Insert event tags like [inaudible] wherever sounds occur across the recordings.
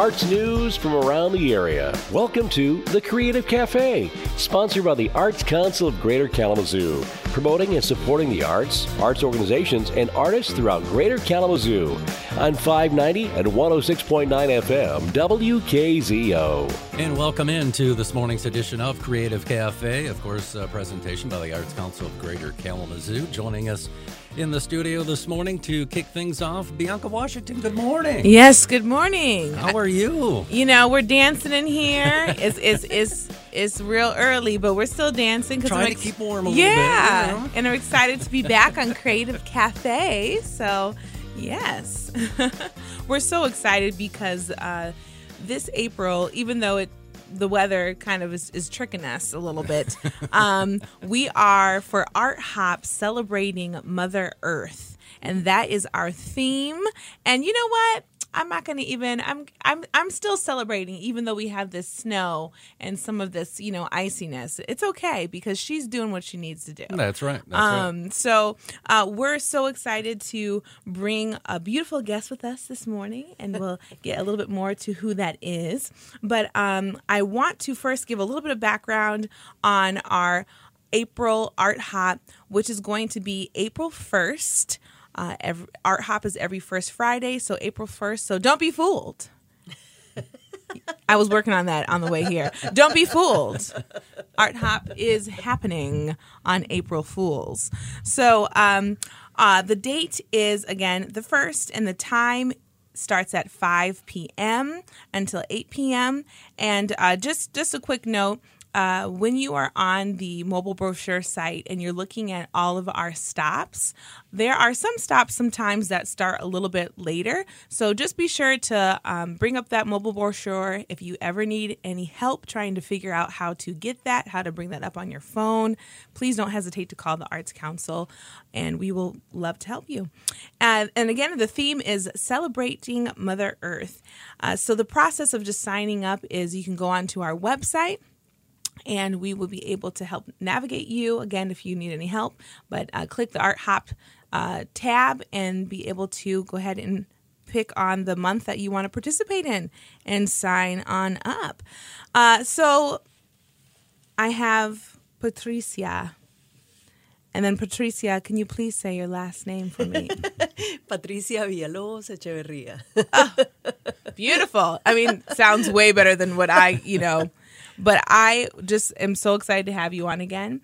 arts news from around the area. Welcome to The Creative Cafe, sponsored by the Arts Council of Greater Kalamazoo, promoting and supporting the arts, arts organizations, and artists throughout Greater Kalamazoo on 590 and 106.9 FM WKZO. And welcome into this morning's edition of Creative Cafe. Of course, a presentation by the Arts Council of Greater Kalamazoo. Joining us in the studio this morning to kick things off, Bianca Washington. Good morning. Yes, good morning. How are you? You know, we're dancing in here. it's it's it's it's real early, but we're still dancing because trying to keep warm a yeah, little bit. Yeah, you know? and I'm excited to be back on Creative Cafe. So, yes, [laughs] we're so excited because uh, this April, even though it the weather kind of is, is tricking us a little bit. um, we are for Art Hop celebrating Mother Earth, and that is our theme. And you know what? I'm not going to even I'm I'm I'm still celebrating even though we have this snow and some of this, you know, iciness. It's okay because she's doing what she needs to do. That's right. That's um right. so uh, we're so excited to bring a beautiful guest with us this morning and we'll [laughs] get a little bit more to who that is. But um I want to first give a little bit of background on our April Art Hop, which is going to be April 1st. Uh, every, Art Hop is every first Friday, so April 1st. So don't be fooled. I was working on that on the way here. Don't be fooled. Art Hop is happening on April Fools. So um, uh, the date is, again, the first, and the time starts at 5 p.m. until 8 p.m. And uh, just, just a quick note uh, when you are on the mobile brochure site and you're looking at all of our stops, there are some stops sometimes that start a little bit later. So just be sure to um, bring up that mobile brochure. If you ever need any help trying to figure out how to get that, how to bring that up on your phone, please don't hesitate to call the Arts Council and we will love to help you. And, and again, the theme is celebrating Mother Earth. Uh, so the process of just signing up is you can go onto our website and we will be able to help navigate you again if you need any help. But uh, click the Art Hop uh, tab and be able to go ahead and pick on the month that you want to participate in and sign on up. Uh, so I have Patricia. And then Patricia, can you please say your last name for me? [laughs] Patricia Villalobos Echeverria. oh, beautiful. I mean, sounds way better than what I, you know, but I just am so excited to have you on again.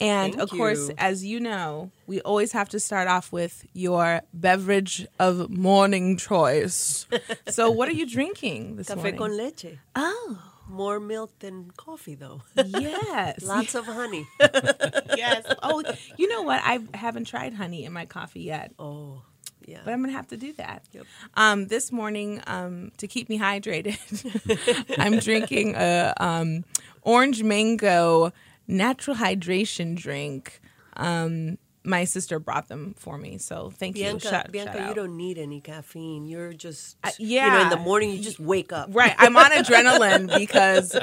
And Thank of course, you. as you know, we always have to start off with your beverage of morning choice. [laughs] so, what are you drinking this Café morning? con leche. Oh, More milk than coffee, though. yes. [laughs] Lots of honey. [laughs] yes. Oh, you know what? I haven't tried honey in my coffee yet. Oh, yeah. but I'm gonna have to do that. Yep. Um, this morning, um, to keep me hydrated, [laughs] I'm drinking a um, orange mango natural hydration drink. Um, my sister brought them for me, so thank you. Bianca, Shout- Bianca, shout you don't need any caffeine. You're just, Uh, You know, in the morning, you just wake up. Right, I'm on [laughs] adrenaline because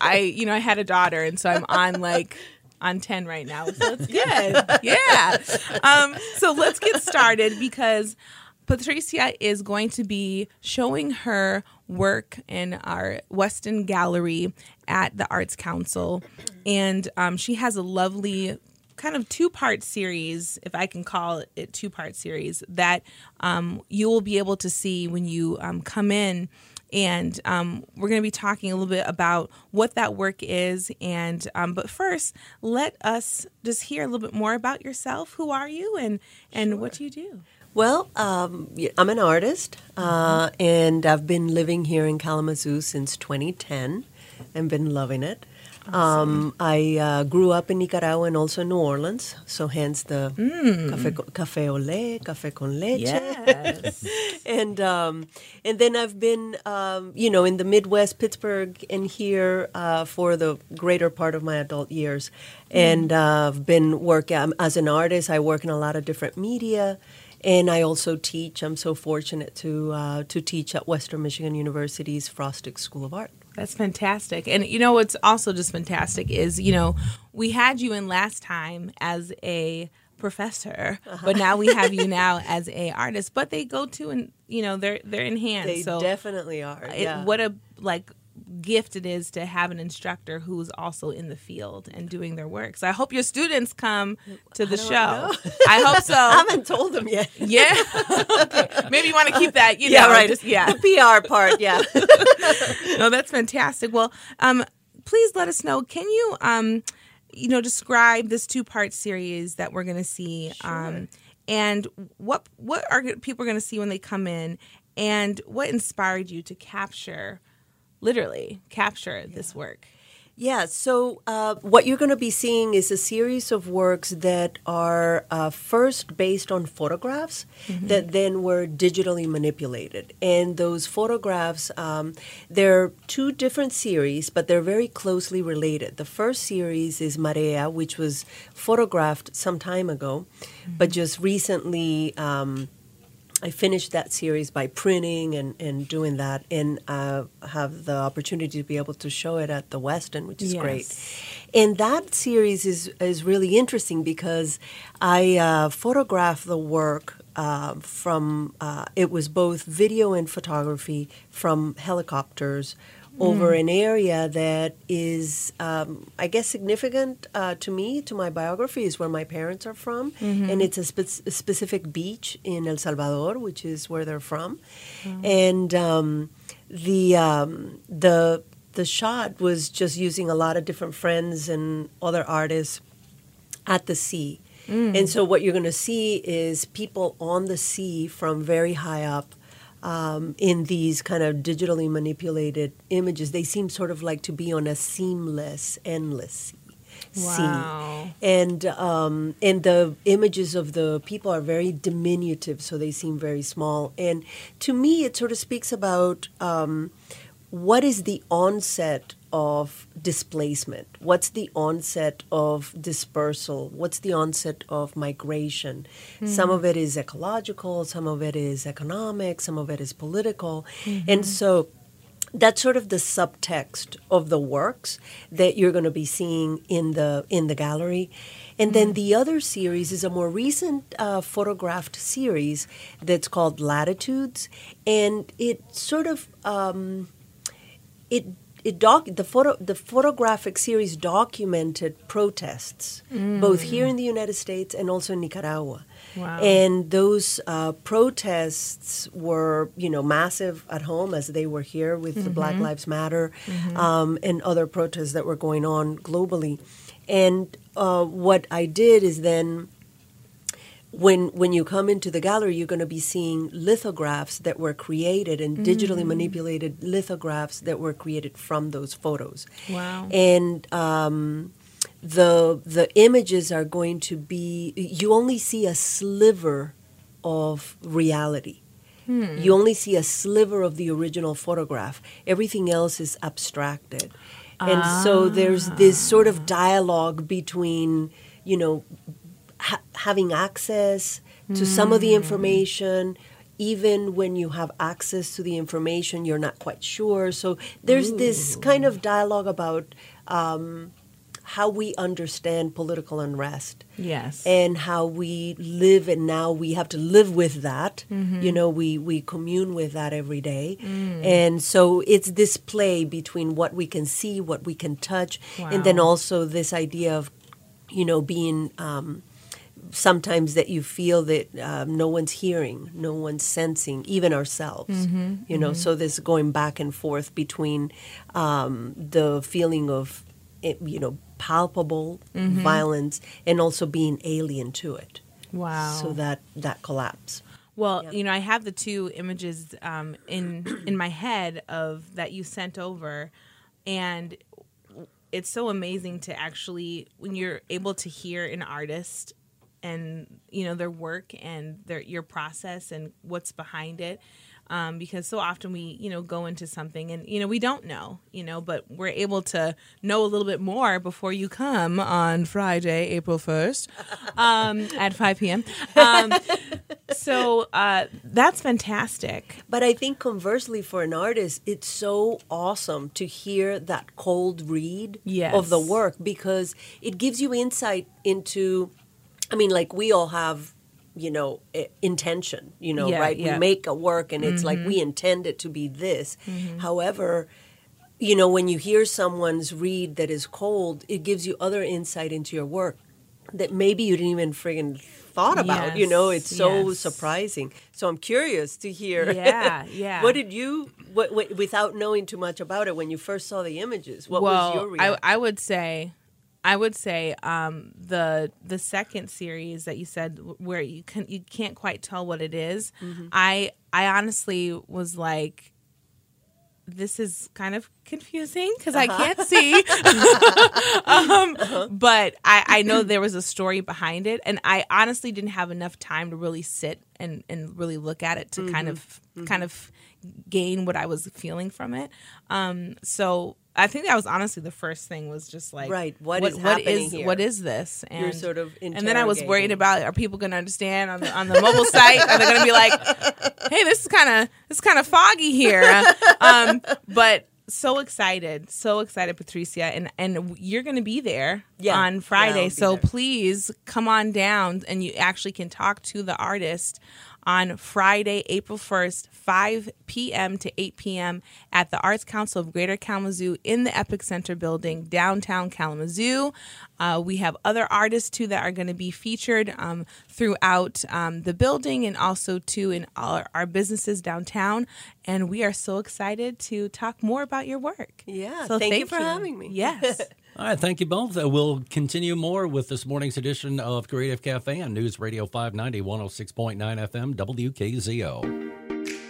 I, you know, I had a daughter, and so I'm on like on ten right now. So it's [laughs] good. Yeah. Um, so let's get started because Patricia is going to be showing her work in our Westin Gallery at the Arts Council, and um, she has a lovely kind of two part series, if I can call it two part series, that um, you will be able to see when you um, come in. And um, we're going to be talking a little bit about what that work is. And um, but first, let us just hear a little bit more about yourself. Who are you, and and what do you do? Well, um, I'm an artist, uh, and I've been living here in Kalamazoo since 2010 and been loving it. Um, I uh, grew up in Nicaragua and also New Orleans, so hence the cafe, cafe au lait, cafe con leche. Yes. [laughs] and um, and then I've been, um, you know, in the Midwest, Pittsburgh, and here uh, for the greater part of my adult years, and uh, I've been working um, as an artist. I work in a lot of different media, and I also teach. I'm so fortunate to uh, to teach at Western Michigan University's Frostic School of Art. That's fantastic. And you know what's also just fantastic is, you know, we had you in last time as a professor, but now we [laughs] have you now as a artist. But they go to and you know they're they're in hand. They so definitely are. it- yeah. what a like gift it is to have an instructor who's also in the field and doing their work. So I hope your students come to the don't show. [laughs] I hope so. [laughs] I haven't told them yet. [laughs] yeah. Maybe you want to keep that. You yeah, know, right. just- yeah. The PR part. Yeah. no, that's fantastic. Well, um, please let us know. Can you, um, you know, describe this two-part series that we're going to see, um, and what what are people going to see when they come in, and what inspired you to capture, literally capture this work? Yeah, so uh, what you're going to be seeing is a series of works that are uh, first based on photographs that then were digitally manipulated. And those photographs, um, they're two different series, but they're very closely related. The first series is Marea, which was photographed some time ago, but just recently. Um, I finished that series by printing and, and doing that, and uh, have the opportunity to be able to show it at the Westin, which is great. And that series is is really interesting because I uh, photographed the work uh, from uh, it was both video and photography from helicopters over an area that is, um, I guess, significant uh, to me, to my biography, is where my parents are from. And it's a, spe- a specific beach in El Salvador, which is where they're from. And um, the, um, the, the shot was just using a lot of different friends and other artists at the sea. And so what you're going to see is people on the sea from very high up um, in these kind of digitally manipulated images. They seem sort of like to be on a seamless, endless sea. Wow. sea. And um, and the images of the people are very diminutive, so they seem very small. And to me, it sort of speaks about um, what is the onset of displacement? What's the onset of dispersal? What's the onset of migration? Some of it is ecological, some of it is economic, some of it is political. And so that's sort of the subtext of the works that you're going to be seeing in the in the gallery and then the other series is a more recent uh, photographed series that's called latitudes and it sort of um, it it doc the photo the photographic series documented protests both here in the United States and also in Nicaragua. Wow. And those uh, protests were, you know, massive at home as they were here with the Black Lives Matter um, and other protests that were going on globally. And uh, what I did is then when when you come into the gallery, you're going to be seeing lithographs that were created and digitally mm. manipulated lithographs that were created from those photos. Wow. And um, the the images are going to be you only see a sliver of reality. Hmm. You only see a sliver of the original photograph. Everything else is abstracted. And so there's this sort of ah. dialogue between, you know, ha- having access to some of the information. Even when you have access to the information you're not quite sure. So there's this kind of dialogue about um, how we understand political unrest Yes. and how we live and now we have to live with that. You know we we commune with that every day. And so it's this play between what we can see what we can touch and then also this idea of you know being um, sometimes that you feel that um, no one's hearing, no one's sensing, even ourselves. You know, so this going back and forth between um, the feeling of, eh, you know, palpable violence and also being alien to it. wow. So that that collapse. Well, Yep. you know, I have the two images um, in [clears throat] in my head of that you sent over, and it's so amazing to actually when you're able to hear an artist and you know their work and their your process and what's behind it. Um, because so often we, you know, go into something and you know we don't know, you know, but we're able to know a little bit more before you come on Friday, April first, [laughs] um, at five p.m. Um, so uh, that's fantastic. But I think conversely, for an artist, it's so awesome to hear that cold read Yes. of the work because it gives you insight into I mean, like we all have, you know, intention, you know, Yeah, right? yeah. Mm-hmm. We make a work and it's like we intend it to be this. However, you know, when you hear someone's read that is cold, it gives you other insight into your work that maybe you didn't even friggin' thought about. you know, it's so yes. surprising. So I'm curious to hear. Yeah, [laughs] yeah. what did you, what, what, without knowing too much about it, when you first saw the images, what well, was your I. I would say, I would say um, the the second series that you said where you can you can't quite tell what it is, Mm-hmm. I I honestly was like, this is kind of confusing because I Uh-huh. can't see. [laughs] um, But I, I know there was a story behind it, and I honestly didn't have enough time to really sit and, and really look at it to kind Mm-hmm. of kind of gain what I was feeling from it. Um, so I think that was honestly the first thing was just like, Right, what what is what happening is what is this? And You're sort of and then I was worried about are people going to understand on the on the mobile site? Are they going to be like, [laughs] hey, this is kind of this is kind of foggy here? [laughs] um, but so excited, so excited, Patricia, and and you're going to be there Yeah. on Friday. I'll so please come on down, and you actually can talk to the artist on Friday, April 1st, 5 p.m. to 8 p.m. at the Arts Council of Greater Kalamazoo in the Epic Center building, downtown Kalamazoo. Uh, we have other artists too that are going to be featured um, throughout um, the building and also too in our, our businesses downtown. And we are so excited to talk more about your work. Yeah, So thank you for having me. Yes. [laughs] All right, thank you both. Uh, we'll continue more with this morning's edition of Creative Cafe on News Radio 590, 106.9 FM, WKZO.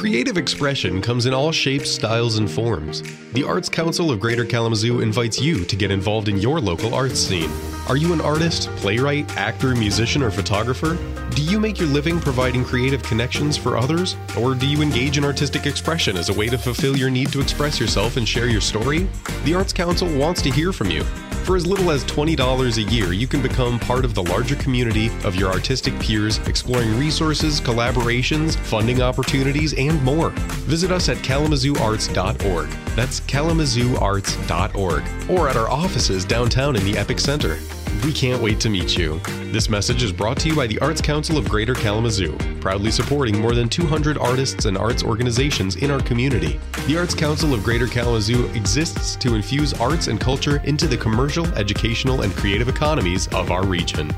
Creative expression comes in all shapes, styles, and forms. The Arts Council of Greater Kalamazoo invites you to get involved in your local arts scene. Are you an artist, playwright, actor, musician, or photographer? Do you make your living providing creative connections for others? Or do you engage in artistic expression as a way to fulfill your need to express yourself and share your story? The Arts Council wants to hear from you. For as little as $20 a year, you can become part of the larger community of your artistic peers, exploring resources, collaborations, funding opportunities, and more. Visit us at kalamazooarts.org. That's kalamazooarts.org. Or at our offices downtown in the Epic Center. We can't wait to meet you. This message is brought to you by the Arts Council of Greater Kalamazoo, proudly supporting more than 200 artists and arts organizations in our community. The Arts Council of Greater Kalamazoo exists to infuse arts and culture into the commercial, educational, and creative economies of our region.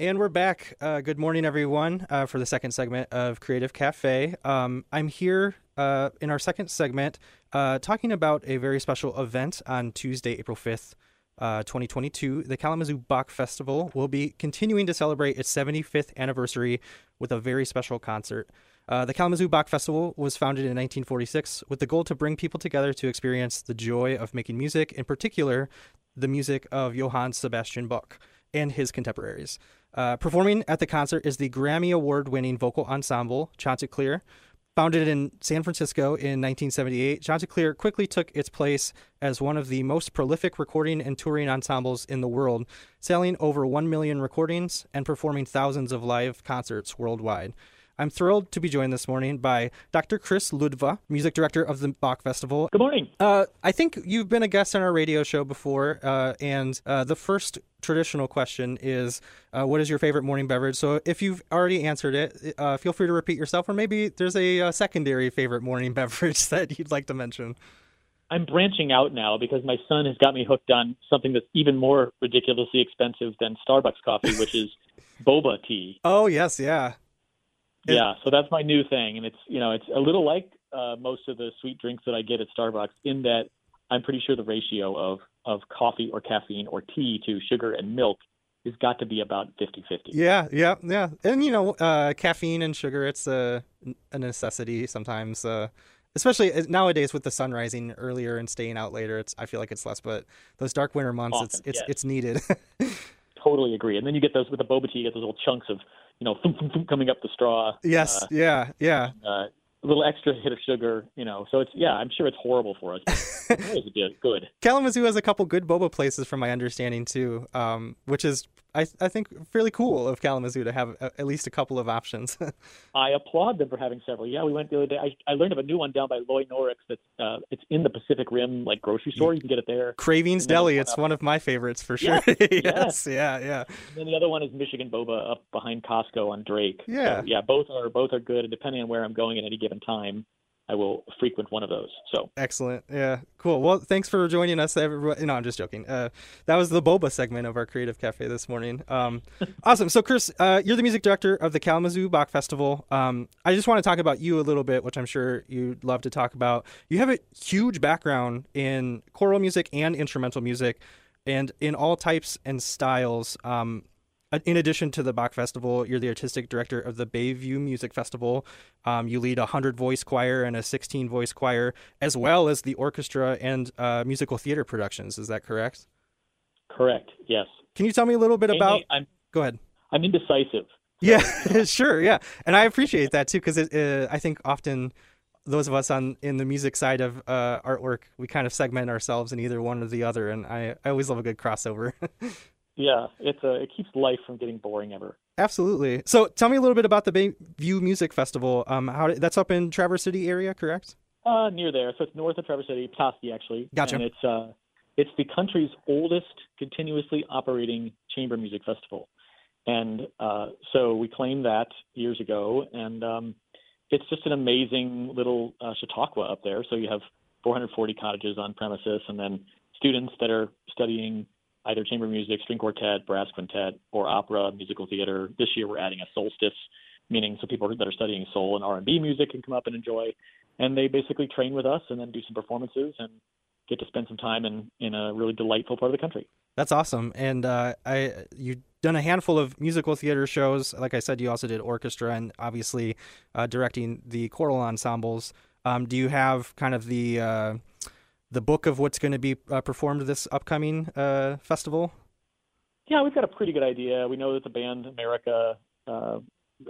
And we're back. Uh, good morning, everyone, uh, for the second segment of Creative Cafe. Um, I'm here uh, in our second segment uh, talking about a very special event on Tuesday, April 5th, uh, 2022. The Kalamazoo Bach Festival will be continuing to celebrate its 75th anniversary with a very special concert. Uh, the Kalamazoo Bach Festival was founded in 1946 with the goal to bring people together to experience the joy of making music, in particular, the music of Johann Sebastian Bach and his contemporaries. Uh, performing at the concert is the Grammy Award winning vocal ensemble Chanticleer. Founded in San Francisco in 1978, Chanticleer quickly took its place as one of the most prolific recording and touring ensembles in the world, selling over 1 million recordings and performing thousands of live concerts worldwide. I'm thrilled to be joined this morning by Dr. Chris Ludwa, music director of the Bach Festival. Good morning. Uh, I think you've been a guest on our radio show before, uh, and uh, the first traditional question is, uh, "What is your favorite morning beverage?" So, if you've already answered it, uh, feel free to repeat yourself, or maybe there's a, uh secondary favorite morning [laughs] beverage that you'd like to mention. I'm branching out now because my son has got me hooked on something that's even more ridiculously expensive than Starbucks coffee, which is [laughs] boba tea. Oh yes, yeah, Yeah, so that's my new thing, and it's you know it's a little like uh, most of the sweet drinks that I get at Starbucks in that I'm pretty sure the ratio of of coffee or caffeine or tea to sugar and milk has got to be about 50-50. yeah, yeah, yeah. And you know, uh, caffeine and sugar, it's a, a necessity sometimes. Uh, especially nowadays with the sun rising earlier and staying out later, it's I feel like it's less. But those dark winter months, it's it's yes. it's needed. [laughs] Totally agree. And then you get those with the boba tea, you get those little chunks of you know thump, thump, thump coming up the straw. yes, Uh, yeah, yeah. uh, a little extra hit of sugar, you know. So it's yeah, I'm sure it's horrible for us. But [laughs] good. Kalamazoo has a couple good boba places, from my understanding too, um, which is I I think fairly cool of Kalamazoo to have a, at least a couple of options. [laughs] I applaud them for having several. Yeah, we went the other day. I, I learned of a new one down by Loy Norrix that's uh, it's in the Pacific Rim like grocery store. You can get it there. Cravings Deli, it's up- one of my favorites for sure. [laughs] Yeah, yes, yeah, yeah. And then the other one is Michigan Boba up behind Costco on Drake. Yeah. So, yeah, both are both are good, and depending on where I'm going at any given time, I will frequent one of those. So Excellent. Yeah. Cool. Well, thanks for joining us. Everybody. No, I'm just joking. Uh, that was the boba segment of our Creative Cafe this morning. Um, [laughs] awesome. So, Chris, uh, you're the music director of the Kalamazoo Bach Festival. Um, I just want to talk about you a little bit, which I'm sure you'd love to talk about. You have a huge background in choral music and instrumental music, and in all types and styles. Um, in addition to the Bach Festival, you're the artistic director of the Bayview Music Festival. Um, you lead a 100 voice choir and a 16 voice choir, as well as the orchestra and uh, musical theater productions. Is that correct? correct, yes. Can you tell me a little bit about? I'm Go ahead. I'm indecisive. Yeah, [laughs] sure. Yeah, and I appreciate that too because uh, I think often those of us on in the music side of uh, artwork, we kind of segment ourselves in either one or the other, and I, I always love a good crossover. [laughs] Yeah, it's a it keeps life from getting boring ever. Absolutely. So, tell me a little bit about the Bayview Music Festival. Um, how that's up in Traverse City area, correct? Uh, near there, so it's north of Traverse City, Petoskey actually. Gotcha. And it's uh, it's the country's oldest continuously operating chamber music festival, and uh, so we claimed that years ago, and um, it's just an amazing little uh, Chautauqua up there. So you have 440 cottages on premises, and then students that are studying either chamber music, string quartet, brass quintet, or opera, musical theater. This year we're adding a Soulstice, meaning so people that are studying soul and R&B music can come up and enjoy and they basically train with us and then do some performances and get to spend some time in in a really delightful part of the country. That's awesome. And uh, I you've done a handful of musical theater shows. Like I said, you also did orchestra and obviously uh, directing the choral ensembles. Um, do you have kind of the uh, the book of what's going to be uh, performed this upcoming uh, festival? Yeah, we've got a pretty good idea. We know that the band America, uh,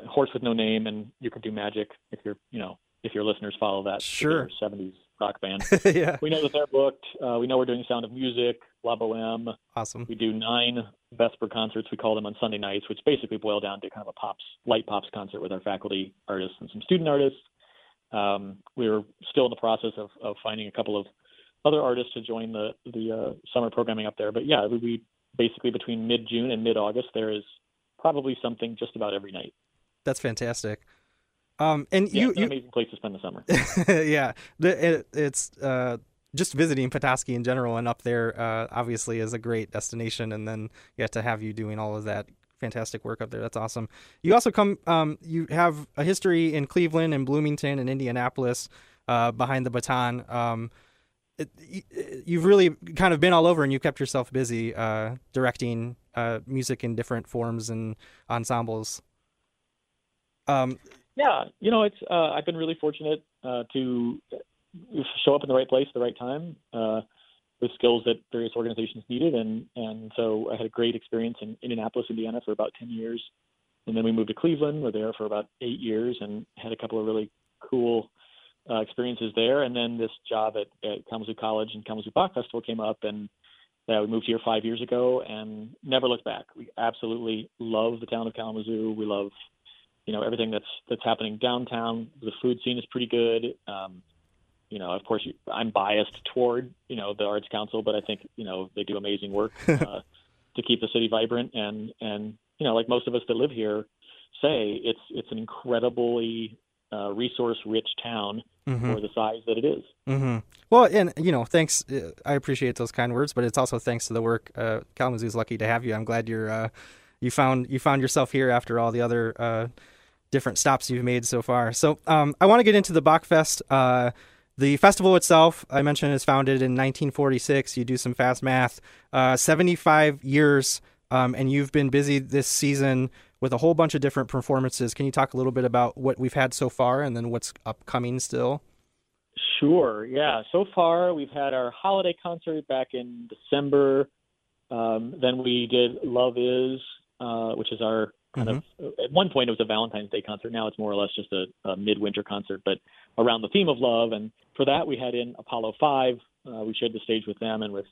Horse with No Name, and You Can Do Magic. If you're, you know, if your listeners follow that Sure. particular '70s rock band, [laughs] yeah, we know that they're booked. Uh, we know we're doing Sound of Music, La Boheme. awesome. We do nine Vesper concerts. We call them on Sunday nights, which basically boil down to kind of a pops, light pops concert with our faculty artists and some student artists. Um, we're still in the process of, of finding a couple of other artists to join the the uh, summer programming up there. But yeah, we, we basically between mid June and mid August there is probably something just about every night. That's fantastic. Um, and Yeah, you, it's an you amazing place to spend the summer. [laughs] yeah, the, it, it's uh, just visiting Petoskey in general and up there uh, obviously is a great destination, and then you have to have you doing all of that fantastic work up there. That's awesome. You also come, um, you have a history in Cleveland and Bloomington and Indianapolis uh, behind the baton. Um, it, you've really kind of been all over, and you've kept yourself busy uh, directing uh, music in different forms and ensembles. Um, Yeah, you know, it's uh, I've been really fortunate uh, to show up in the right place at the right time uh, with skills that various organizations needed, and and so I had a great experience in Indianapolis, Indiana, for about ten years, and then we moved to Cleveland. We're there for about eight years, and had a couple of really cool uh, experiences there. And then this job at, at Kalamazoo College and Kalamazoo Bach Festival came up, and uh, we moved here five years ago, and never looked back. We absolutely love the town of Kalamazoo. We love you know everything that's that's happening downtown. The food scene is pretty good. Um, you know, of course, you, I'm biased toward you know the Arts Council, but I think you know they do amazing work [laughs] uh, to keep the city vibrant. And and you know, like most of us that live here say, it's it's an incredibly uh, resource-rich town mhm. for the size that it is. hmm Well, and you know, thanks. Uh, I appreciate those kind words, but it's also thanks to the work. Uh, Kalamazoo's lucky to have you. I'm glad you're uh, you found you found yourself here after all the other uh, different stops you've made so far. So um, I want to get into the Bachfest. Uh, the festival itself, I mentioned, is founded in 1946. You do some fast math. Uh, 75 years, um, and you've been busy this season with a whole bunch of different performances. Can you talk a little bit about what we've had so far, and then what's upcoming still? Sure. Yeah. So far, we've had our holiday concert back in December. Um, then we did Love Is, uh, which is our kind of, at one point it was a Valentine's Day concert. Now it's more or less just a, a midwinter concert, but around the theme of love. And for that, we had in Apollo 5. Uh, we shared the stage with them and with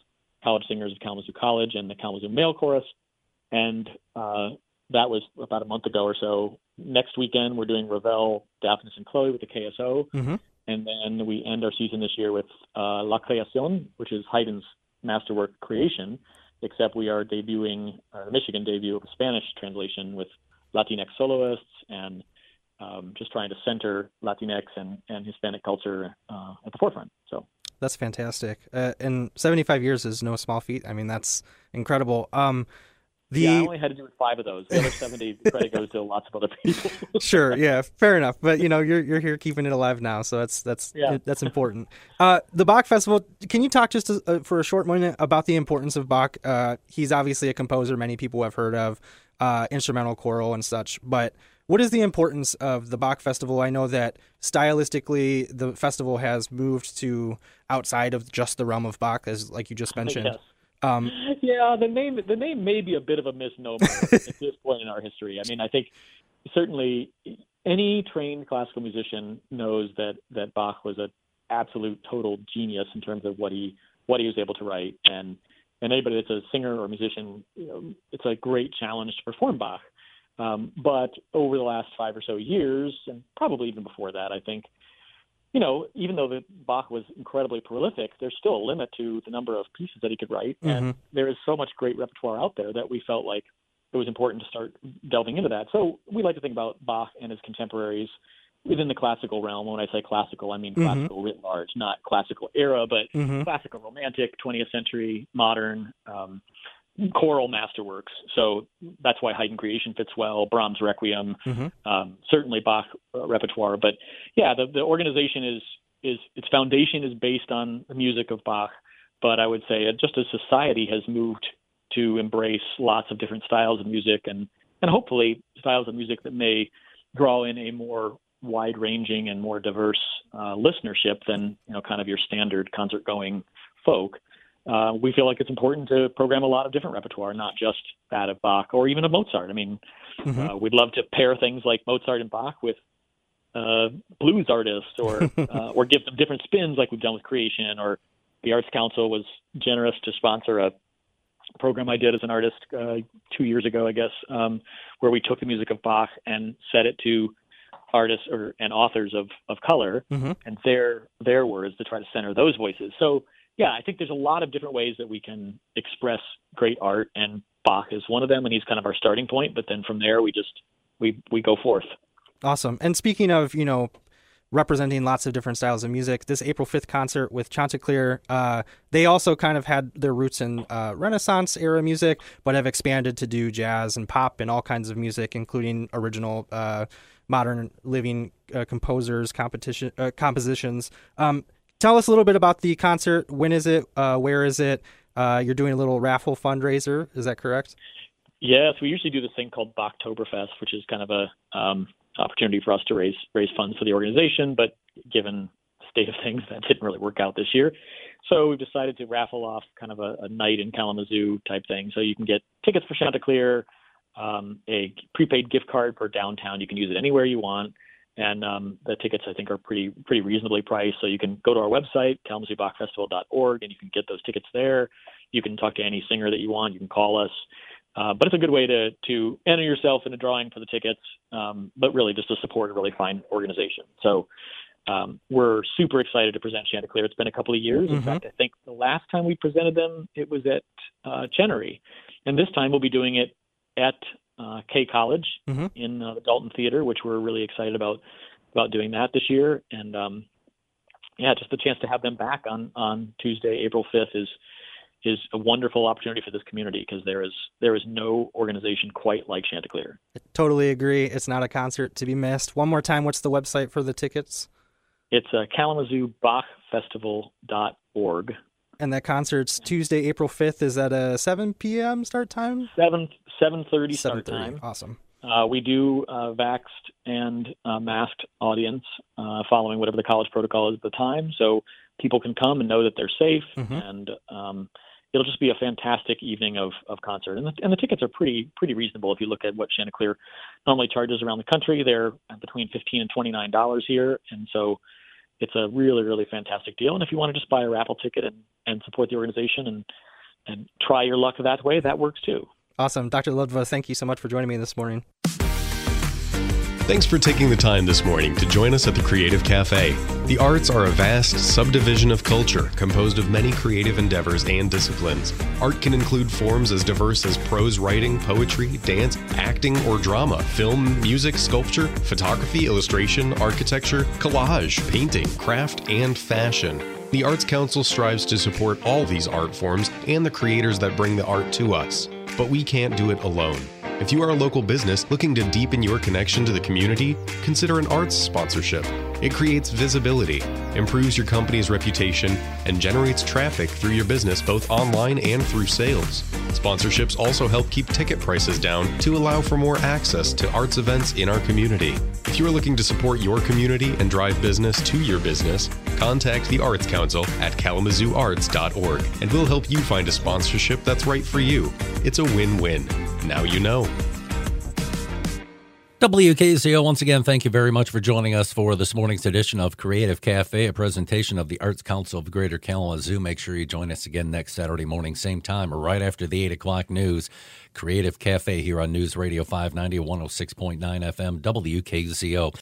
college singers of Kalamazoo College and the Kalamazoo Male Chorus. and uh, that was about a month ago or so. Next weekend, we're doing Ravel, Daphnis, and Chloe with the KSO, Mm-hmm. and then we end our season this year with uh, La Creación, which is Haydn's masterwork creation. Except we are debuting uh, the Michigan debut of a Spanish translation with Latinx soloists and um, just trying to center Latinx and, and Hispanic culture uh, at the forefront. So That's fantastic. Uh, and 75 years is no small feat. I mean, that's incredible. Um, the yeah, I only had to do with five of those. The other seventy credit goes to lots of other people. [laughs] sure, yeah, fair enough. But you know, you're you're here keeping it alive now, so that's that's Yeah. that's important. Uh, the Bach Festival. Can you talk just uh, for a short moment about the importance of Bach? Uh, he's obviously a composer many people have heard of, uh, instrumental, choral, and such. But what is the importance of the Bach Festival? I know that stylistically, the festival has moved to outside of just the realm of Bach, as like you just mentioned. Yes. Um, Yeah, the name the name may be a bit of a misnomer [laughs] at this point in our history. I mean, I think certainly any trained classical musician knows that that Bach was an absolute total genius in terms of what he what he was able to write, and and anybody that's a singer or musician, you know, it's a great challenge to perform Bach. Um, but over the last five or so years, and probably even before that, I think you know, even though the Bach was incredibly prolific, there's still a limit to the number of pieces that he could write, and there is so much great repertoire out there that we felt like it was important to start delving into that. So we like to think about Bach and his contemporaries within the classical realm. When I say classical, I mean Mhm. classical writ large, not classical era, but mhm. classical romantic, 20th century, modern, um, choral masterworks. So that's why Haydn Creation fits well, Brahms Requiem, Mhm. um, certainly Bach uh, repertoire. But yeah, the, the organization is is its foundation is based on the music of Bach. But I would say uh, just as society has moved to embrace lots of different styles of music and and hopefully styles of music that may draw in a more wide ranging and more diverse uh, listenership than you know kind of your standard concert going folk. Uh, we feel like it's important to program a lot of different repertoire, not just that of Bach or even of Mozart. I mean, Mhm. uh, we'd love to pair things like Mozart and Bach with uh, blues artists, or [laughs] uh, or give them different spins, like we've done with Creation. Or the Arts Council was generous to sponsor a program I did as an artist uh, two years ago, I guess, um, where we took the music of Bach and set it to artists or and authors of of color Mhm. and their their words to try to center those voices. So yeah, I think there's a lot of different ways that we can express great art, and Bach is one of them, and he's kind of our starting point. But then from there, we just we we go forth. Awesome. And speaking of, you know, representing lots of different styles of music, this April 5th concert with Chanticleer, uh, they also kind of had their roots in uh, Renaissance era music, but have expanded to do jazz and pop and all kinds of music, including original uh, modern living uh, composers, competition uh, compositions. Um, tell us a little bit about the concert. When is it? Uh, where is it? Uh, you're doing a little raffle fundraiser. Is that correct? Yes, we usually do this thing called Bachtoberfest, which is kind of a um, opportunity for us to raise raise funds for the organization. But given the state of [laughs] things, that didn't really work out this year. So we've decided to raffle off kind of a, a night in Kalamazoo type thing. So you can get tickets for Chanticleer, um, a prepaid gift card for downtown. You can use it anywhere you want. And um, the tickets, I think, are pretty pretty reasonably priced. So you can go to our website, KalamazooBachFestival.org, and you can get those tickets there. You can talk to any singer that you want. You can call us. Uh, but it's a good way to to enter yourself in a drawing for the tickets, um, but really just to support a really fine organization. So um, we're super excited to present Chanticleer. It's been a couple of years. In Mhm. fact, I think the last time we presented them, it was at uh, Chenery, and this time we'll be doing it at uh, K College Mhm. in uh, the Dalton Theater, which we're really excited about about doing that this year. And um, yeah, just the chance to have them back on on Tuesday, April fifth is is a wonderful opportunity for this community because there is there is no organization quite like Chanticleer. Totally agree. It's not a concert to be missed. One more time, what's the website for the tickets? It's uh, KalamazooBachFestival.org. And that concert's Tuesday, April 5th. Is that a 7 p.m. start time? Seven seven thirty start time. Awesome. Uh, we do uh, vaxxed and uh, masked audience, uh, following whatever the college protocol is at the time, so people can come and know that they're safe, Mhm. and um, it'll just be a fantastic evening of, of concert. And the, and the tickets are pretty pretty reasonable if you look at what Chanticleer normally charges around the country. They're between fifteen and twenty nine dollars here, and so it's a really really fantastic deal. And if you want to just buy a raffle ticket and, and support the organization and and try your luck that way, that works too. Awesome. Dr. Ludwa, thank you so much for joining me this morning. Thanks for taking the time this morning to join us at the Creative Cafe. The arts are a vast subdivision of culture composed of many creative endeavors and disciplines. Art can include forms as diverse as prose writing, poetry, dance, acting, or drama, film, music, sculpture, photography, illustration, architecture, collage, painting, craft, and fashion. The Arts Council strives to support all these art forms and the creators that bring the art to us. But we can't do it alone. If you are a local business looking to deepen your connection to the community, consider an arts sponsorship. It creates visibility, improves your company's reputation, and generates traffic through your business both online and through sales. Sponsorships also help keep ticket prices down to allow for more access to arts events in our community. If you are looking to support your community and drive business to your business, contact the Arts Council at kalamazooarts.org and we'll help you find a sponsorship that's right for you. It's a win win. Now you know. WKZO, once again, thank you very much for joining us for this morning's edition of Creative Cafe, a presentation of the Arts Council of Greater Kalamazoo. Make sure you join us again next Saturday morning, same time, or right after the 8 o'clock news. Creative Cafe here on News Radio 590, 106.9 FM, WKZO.